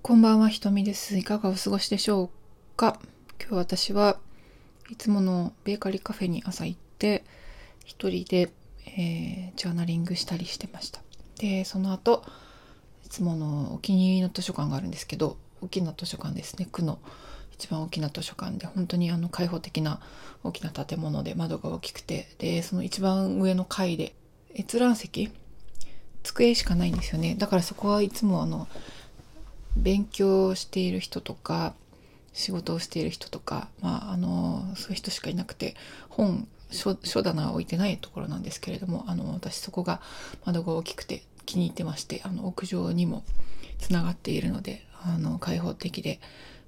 こんばんは、ひとみです。いかがお過ごしでしょうか？今日私はいつものベーカリーカフェに朝行って、一人で、えージャーナリングしたりしてました。で、その後、いつものお気に入りの図書館があるんですけど、大きな図書館ですね。区の一番大きな図書館で、本当にあの開放的な大きな建物で窓が大きくて、で、その一番上の階で閲覧席？机しかないんですよね。だからそこはいつもあの、勉強している人とか仕事をしている人とか、まあ、あのそういう人しかいなくて本書書棚は置いてないところなんですけれどもあの私そこが窓が大きくて気に入ってましてあの屋上にもつながっているのであの開放的で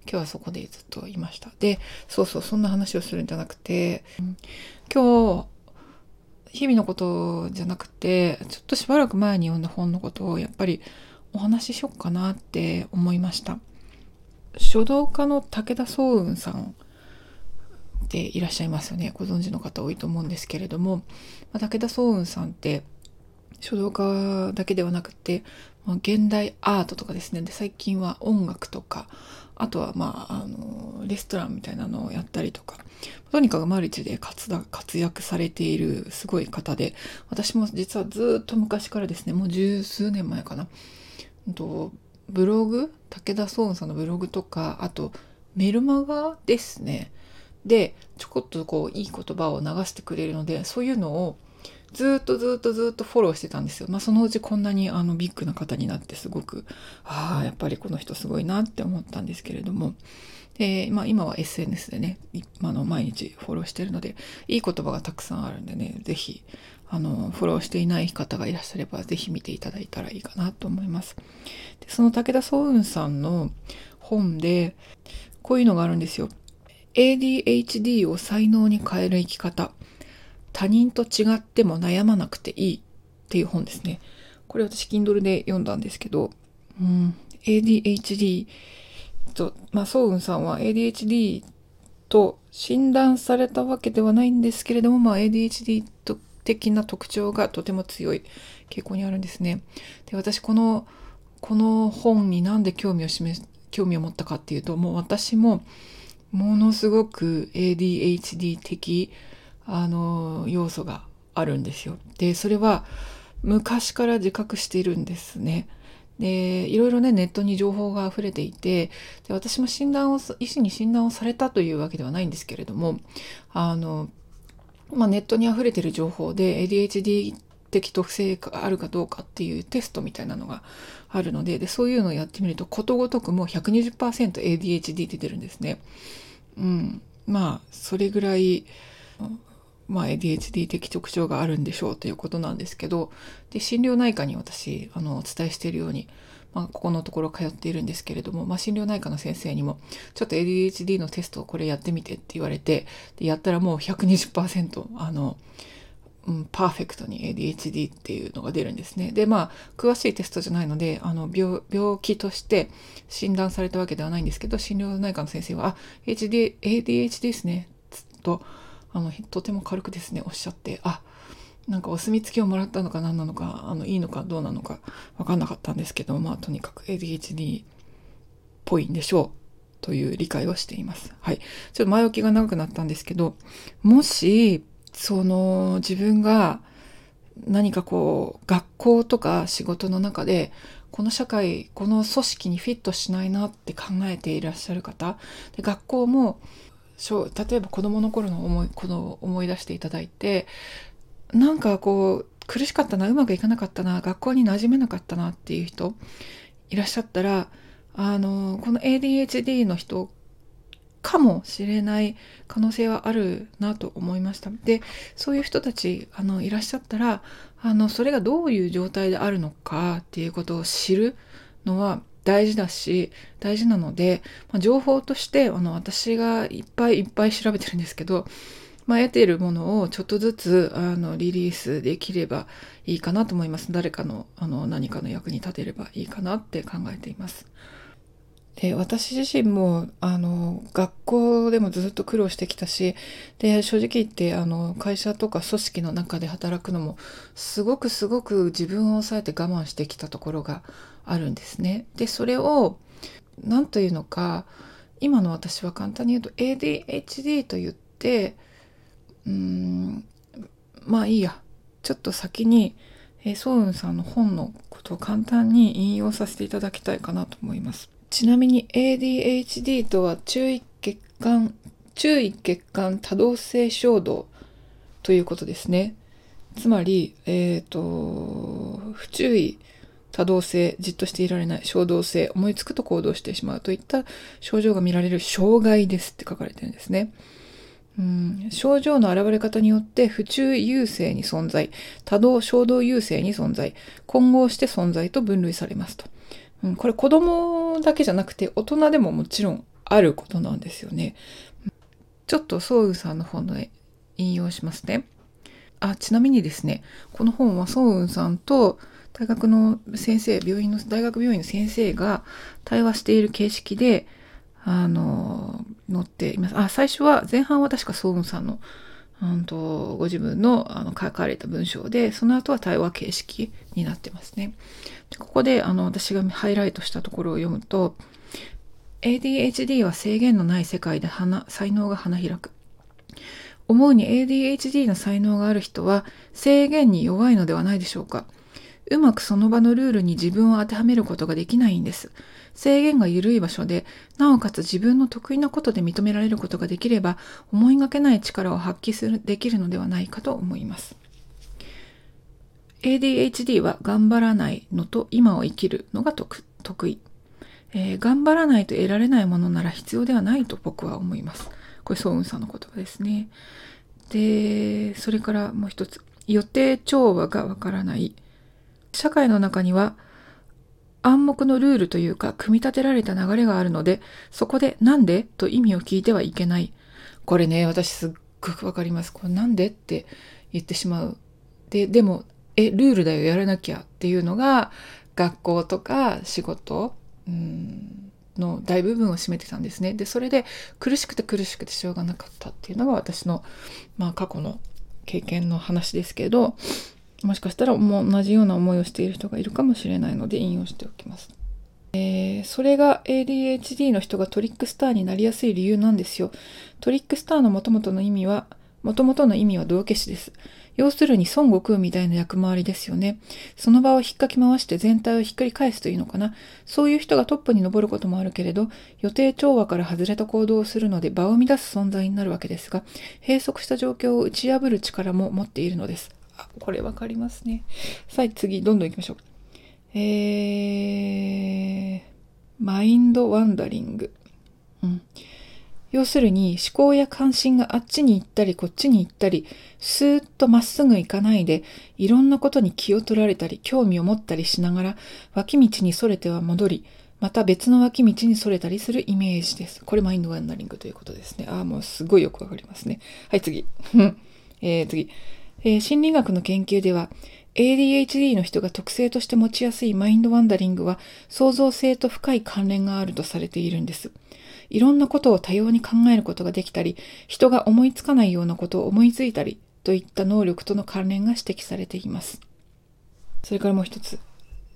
今日はそこでずっといました。でそうそうそんな話をするんじゃなくて今日日々のことじゃなくてちょっとしばらく前に読んだ本のことをやっぱりお話ししよっかなって思いました。書道家の武田宗雲さんっていらっしゃいますよね。ご存知の方多いと思うんですけれども、武田宗雲さんって書道家だけではなくて、現代アートとかですね。で最近は音楽とかあとはまああのレストランみたいなのをやったりとか。とにかくマルチで活活躍されているすごい方で私も実はずっと昔からですねもう十数年前かな。とブログ？武田壮雲さんのブログとかあとメルマガですね。でちょこっとこういい言葉を流してくれるのでそういうのをずっとずっとずっとフォローしてたんですよ。まあそのうちこんなにあのビッグな方になってすごくああやっぱりこの人すごいなって思ったんですけれども。で、まあ、今は SNS でねいあの毎日フォローしてるのでいい言葉がたくさんあるんでね是非あのフォローしていない方がいらっしゃれば是非見ていただいたらいいかなと思います。でその武田壮雲さんの本でこういうのがあるんですよ。ADHD を才能に変える生き方他人と違っても悩まなくていいっていう本ですね。これ私 Kindle で読んだんですけど、うん、ADHD と、まあ、ソウンさんは ADHD と診断されたわけではないんですけれども、まあ、ADHD と的な特徴がとても強い傾向にあるんですね。で、私この、この本になんで興味を示す、興味を持ったかっていうと、もう私もものすごく ADHD 的あの要素があるんですよ。でそれは昔から自覚しているんですね。でいろいろねネットに情報が溢れていてで私も診断を医師に診断をされたというわけではないんですけれどもあの、まあ、ネットに溢れてる情報で ADHD 的特性があるかどうかっていうテストみたいなのがあるのででそういうのをやってみるとことごとくもう 120%ADHD って出るんですね。うん、まあそれぐらいまあ、ADHD 的特徴があるんでしょうということなんですけどで心療内科に私あのお伝えしているように、まあ、ここのところ通っているんですけれども、まあ、心療内科の先生にもちょっと ADHD のテストをこれやってみてって言われてでやったらもう120%あの、うん、パーフェクトに ADHD っていうのが出るんですね。でまあ詳しいテストじゃないのであの病病気として診断されたわけではないんですけど心療内科の先生は「あ HD ADHD ですね」と。あのとても軽くですねおっしゃってあなんかお墨付きをもらったのか何なのかあのいいのかどうなのか分かんなかったんですけどまあとにかく ADHD っぽいんでしょうという理解をしています。はい。ちょっと前置きが長くなったんですけどもしその自分が何かこう学校とか仕事の中でこの社会この組織にフィットしないなって考えていらっしゃる方で学校も例えば子供の頃の思いこの思い出していただいてなんかこう苦しかったなうまくいかなかったな学校に馴染めなかったなっていう人いらっしゃったらあのこの ADHD の人かもしれない可能性はあるなと思いました。でそういう人たちあのいらっしゃったらあのそれがどういう状態であるのかっていうことを知るのは大事だし大事なので、まあ、情報としてあの私がいっぱいいっぱい調べてるんですけど、まあ、得ているものをちょっとずつあのリリースできればいいかなと思います誰かのあの何かの役に立てればいいかなって考えています。で私自身もあの学校でもずっと苦労してきたしで正直言ってあの会社とか組織の中で働くのもすごくすごく自分を抑えて我慢してきたところがあるんですね。でそれを何というのか今の私は簡単に言うと ADHD と言ってうーんまあいいやちょっと先にえー、ソウンさんの本のことを簡単に引用させていただきたいかなと思います。ちなみに ADHD とは注意欠陥、注意欠陥多動性衝動ということですね。つまり、えっ、ー、と、不注意、多動性、じっとしていられない、衝動性、思いつくと行動してしまうといった症状が見られる障害ですって書かれてるんですね。うん、症状の現れ方によって不中優勢に存在、多動衝動優勢に存在、混合して存在と分類されますと。うん、これ子供だけじゃなくて大人でももちろんあることなんですよね。ちょっとソウさんの本で引用しますね。あ、ちなみにですね、この本はソウさんと大学の先生、病院の、大学病院の先生が対話している形式で、あの、載っています。あ、最初は、前半は確かソウンさんの、うんと、ご自分のあの書かれた文章で、その後は対話形式になってますね。でここで、あの、私がハイライトしたところを読むと、ADHD は制限のない世界で花、才能が花開く。思うに ADHD の才能がある人は制限に弱いのではないでしょうか。うまくその場のルールに自分を当てはめることができないんです。制限が緩い場所で、なおかつ自分の得意なことで認められることができれば、思いがけない力を発揮する、できるのではないかと思います。ADHD は頑張らないのと今を生きるのが得意、えー、頑張らないと得られないものなら必要ではないと僕は思います。これ、ソウンさんの言葉ですね。で、それからもう一つ。予定調和がわからない。社会の中には暗黙のルールというか、組み立てられた流れがあるので、そこでなんでと意味を聞いてはいけない。これね、私すっごくわかります。これなんでって言ってしまう。で、でも、え、ルールだよ、やらなきゃっていうのが、学校とか仕事、うんの大部分を占めてたんですね。で、それで苦しくて苦しくてしょうがなかったっていうのが私の、まあ過去の経験の話ですけど、もしかしたらもう同じような思いをしている人がいるかもしれないので引用しておきます。えー、それが ADHD の人がトリックスターになりやすい理由なんですよ。トリックスターの元々の意味は、元々の意味は道化師です。要するに孫悟空みたいな役回りですよね。その場を引っかき回して全体をひっくり返すというのかな。そういう人がトップに登ることもあるけれど、予定調和から外れた行動をするので場を乱す存在になるわけですが、閉塞した状況を打ち破る力も持っているのです。あ、これわかりますね。さあ次、どんどん行きましょう。えー、マインドワンダリング。うん。要するに思考や関心があっちに行ったりこっちに行ったり、スーッとまっすぐ行かないで、いろんなことに気を取られたり、興味を持ったりしながら、脇道にそれては戻り、また別の脇道にそれたりするイメージです。これマインドワンダリングということですね。ああ、もうすごいよくわかりますね。はい、次。えー、次。えー、心理学の研究では、ADHD の人が特性として持ちやすいマインドワンダリングは創造性と深い関連があるとされているんです。いろんなことを多様に考えることができたり、人が思いつかないようなことを思いついたりといった能力との関連が指摘されています。それからもう一つ。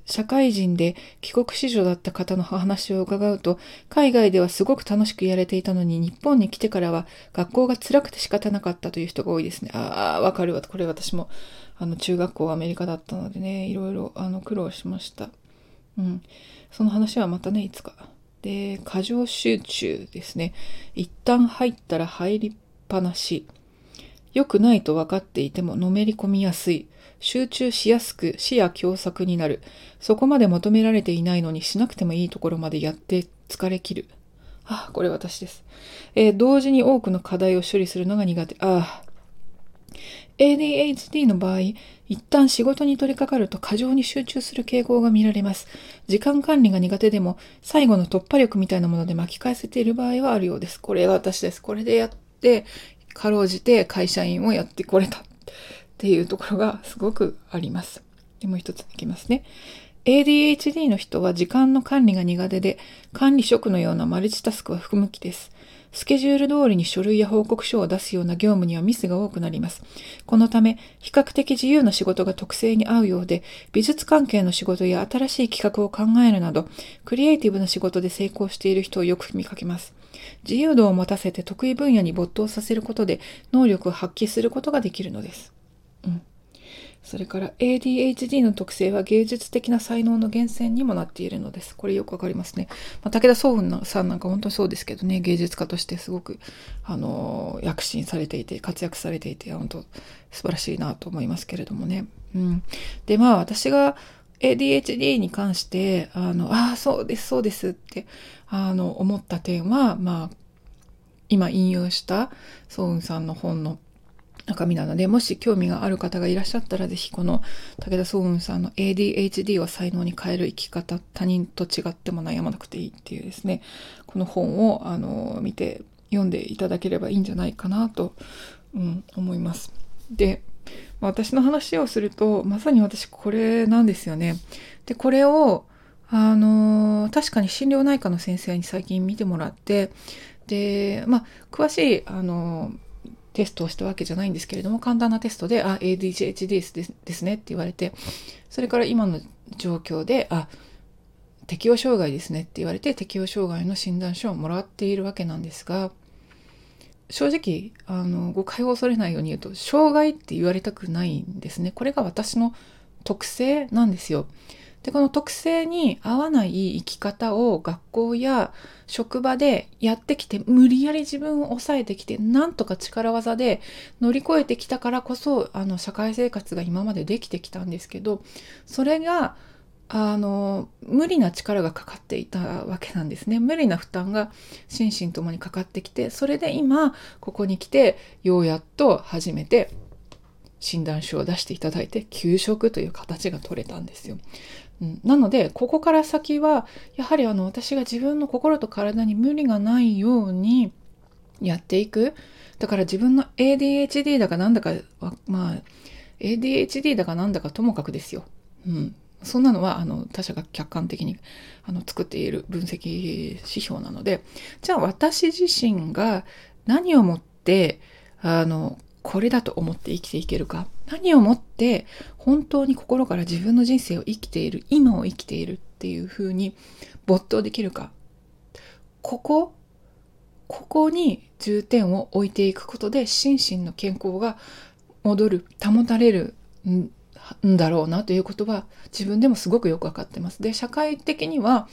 社会人で帰国子女だった方の話を伺うと、海外ではすごく楽しくやれていたのに、日本に来てからは学校が辛くて仕方なかったという人が多いですね。ああ、わかるわ。これ私も、あの、中学校アメリカだったのでね、いろいろ、あの、苦労しました。うん。その話はまたね、いつか。で、過剰集中ですね。一旦入ったら入りっぱなし。良くないと分かっていてものめり込みやすい。集中しやすく視野狭窄になる。そこまで求められていないのにしなくてもいいところまでやって疲れ切る。あ、これ私です。えー、同時に多くの課題を処理するのが苦手。ああ。ADHD の場合、一旦仕事に取り掛かると過剰に集中する傾向が見られます。時間管理が苦手でも、最後の突破力みたいなもので巻き返せている場合はあるようです。これが私です。これでやって、かろうじて会社員をやってこれたっていうところがすごくあります。でもう一ついきますね。ADHD の人は時間の管理が苦手で、管理職のようなマルチタスクは不向きです。スケジュール通りに書類や報告書を出すような業務にはミスが多くなります。このため、比較的自由な仕事が特性に合うようで、美術関係の仕事や新しい企画を考えるなど、クリエイティブな仕事で成功している人をよく見かけます。自由度を持たせて得意分野に没頭させることで、能力を発揮することができるのです。それから ADHD の特性は芸術的な才能の源泉にもなっているのです。これよくわかりますね。まあ、武田壮雲さんなんか本当にそうですけどね、芸術家としてすごく、あの躍進されていて、活躍されていて、本当素晴らしいなと思いますけれどもね。うん。で、まあ私が ADHD に関して、あの、ああ、そうです、そうですって、あの、思った点は、まあ、今引用したソウンさんの本の中身なので、もし興味がある方がいらっしゃったら、ぜひこの武田壮雲さんの ADHD を才能に変える生き方、他人と違っても悩まなくていいっていうですね、この本をあの見て読んでいただければいいんじゃないかなと、うん、思います。で、私の話をすると、まさに私これなんですよね。で、これを、あの確かに心療内科の先生に最近見てもらって、で、まあ、詳しい、あのテストをしたわけじゃないんですけれども、簡単なテストで、あ、ADHD ですですねって言われて、それから今の状況で、あ、適応障害ですねって言われて、適応障害の診断書をもらっているわけなんですが、正直、あの、誤解を恐れないように言うと、障害って言われたくないんですね。これが私の特性なんですよ。で、この特性に合わない生き方を学校や職場でやってきて、無理やり自分を抑えてきて、なんとか力技で乗り越えてきたからこそ、あの、社会生活が今までできてきたんですけど、それが、あの、無理な力がかかっていたわけなんですね。無理な負担が心身ともにかかってきて、それで今、ここに来て、ようやっと初めて診断書を出していただいて、休職という形が取れたんですよ。うん、なのでここから先はやはりあの私が自分の心と体に無理がないようにやっていく。だから自分の ADHD だかなんだかまあ ADHD だかなんだかともかくですよ。うん、そんなのはあの他者が客観的にあの作っている分析指標なので。じゃあ私自身が何をもってあのこれだと思って生きていけるか何をもって本当に心から自分の人生を生きている今を生きているっていうふうに没頭できるかここここに重点を置いていくことで心身の健康が戻る保たれるんだろうなということは自分でもすごくよく分かってます。で社会的には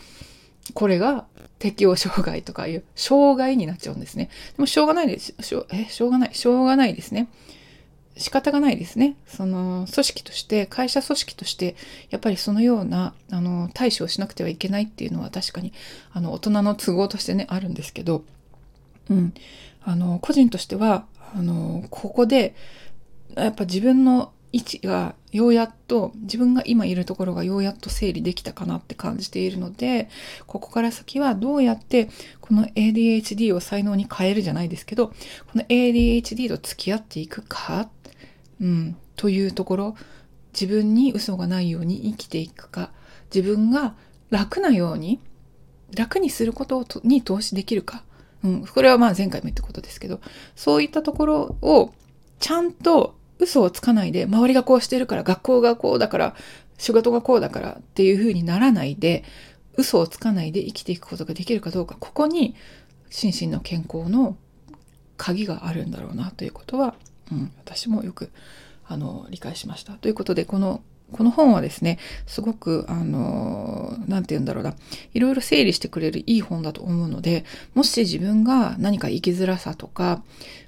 これが適応障害とかいう障害になっちゃうんですね。でもしょうがないです。しょえ、しょうがない。しょうがないですね。仕方がないですね。その組織として、会社組織として、やっぱりそのような、あの、対処をしなくてはいけないっていうのは確かに、あの、大人の都合としてね、あるんですけど、うん。あの、個人としては、あの、ここで、やっぱ自分の位置がようやっと自分が今いるところがようやっと整理できたかなって感じているのでここから先はどうやってこの ADHD を才能に変えるじゃないですけどこの ADHD と付き合っていくか、うん、というところ自分に嘘がないように生きていくか自分が楽なように楽にすることに投資できるか、うん、これはまあ前回も言ったことですけどそういったところをちゃんと嘘をつかないで、周りがこうしてるから、学校がこうだから、仕事がこうだからっていう風にならないで、嘘をつかないで生きていくことができるかどうか、ここに心身の健康の鍵があるんだろうなということは、うん、私もよくあの理解しました。ということで、このこの本はですね、すごく、あの、なんて言うんだろうな、いろいろ整理してくれるいい本だと思うので、もし自分が何か生きづらさとか、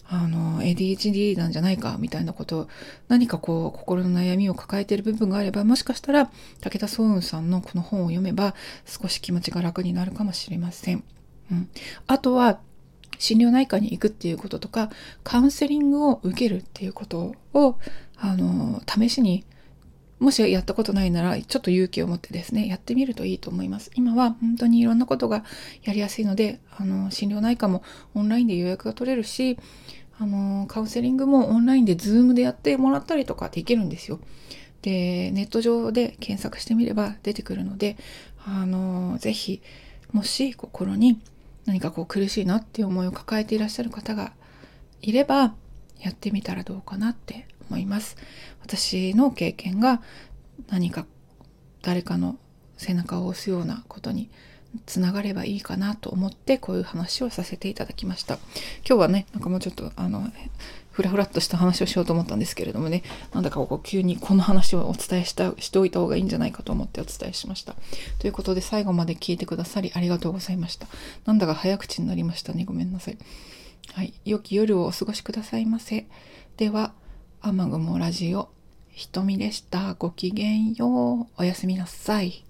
あの、ADHD なんじゃないか、みたいなこと、何かこう、心の悩みを抱えている部分があれば、もしかしたら、武田壮雲さんのこの本を読めば、少し気持ちが楽になるかもしれません。うん。あとは、心療内科に行くっていうこととか、カウンセリングを受けるっていうことを、あの、試しにもしやったことないなら、ちょっと勇気を持ってですね、やってみるといいと思います。今は本当にいろんなことがやりやすいので、あの、心療内科もオンラインで予約が取れるし、あの、カウンセリングもオンラインでズームでやってもらったりとかできるんですよ。で、ネット上で検索してみれば出てくるので、あの、ぜひ、もし心に何かこう苦しいなっていう思いを抱えていらっしゃる方がいればやってみたらどうかなって思います。私の経験が何か誰かの背中を押すようなことにつながればいいかなと思ってこういう話をさせていただきました。今日はねなんかもうちょっとあのふらふらっとした話をしようと思ったんですけれどもねなんだかこう急にこの話をお伝えしたしておいた方がいいんじゃないかと思ってお伝えしました。ということで最後まで聞いてくださりありがとうございました。なんだか早口になりましたね。ごめんなさい。はい。良き夜をお過ごしくださいませ。では雨雲ラジオひとみでした。ごきげんよう。おやすみなさい。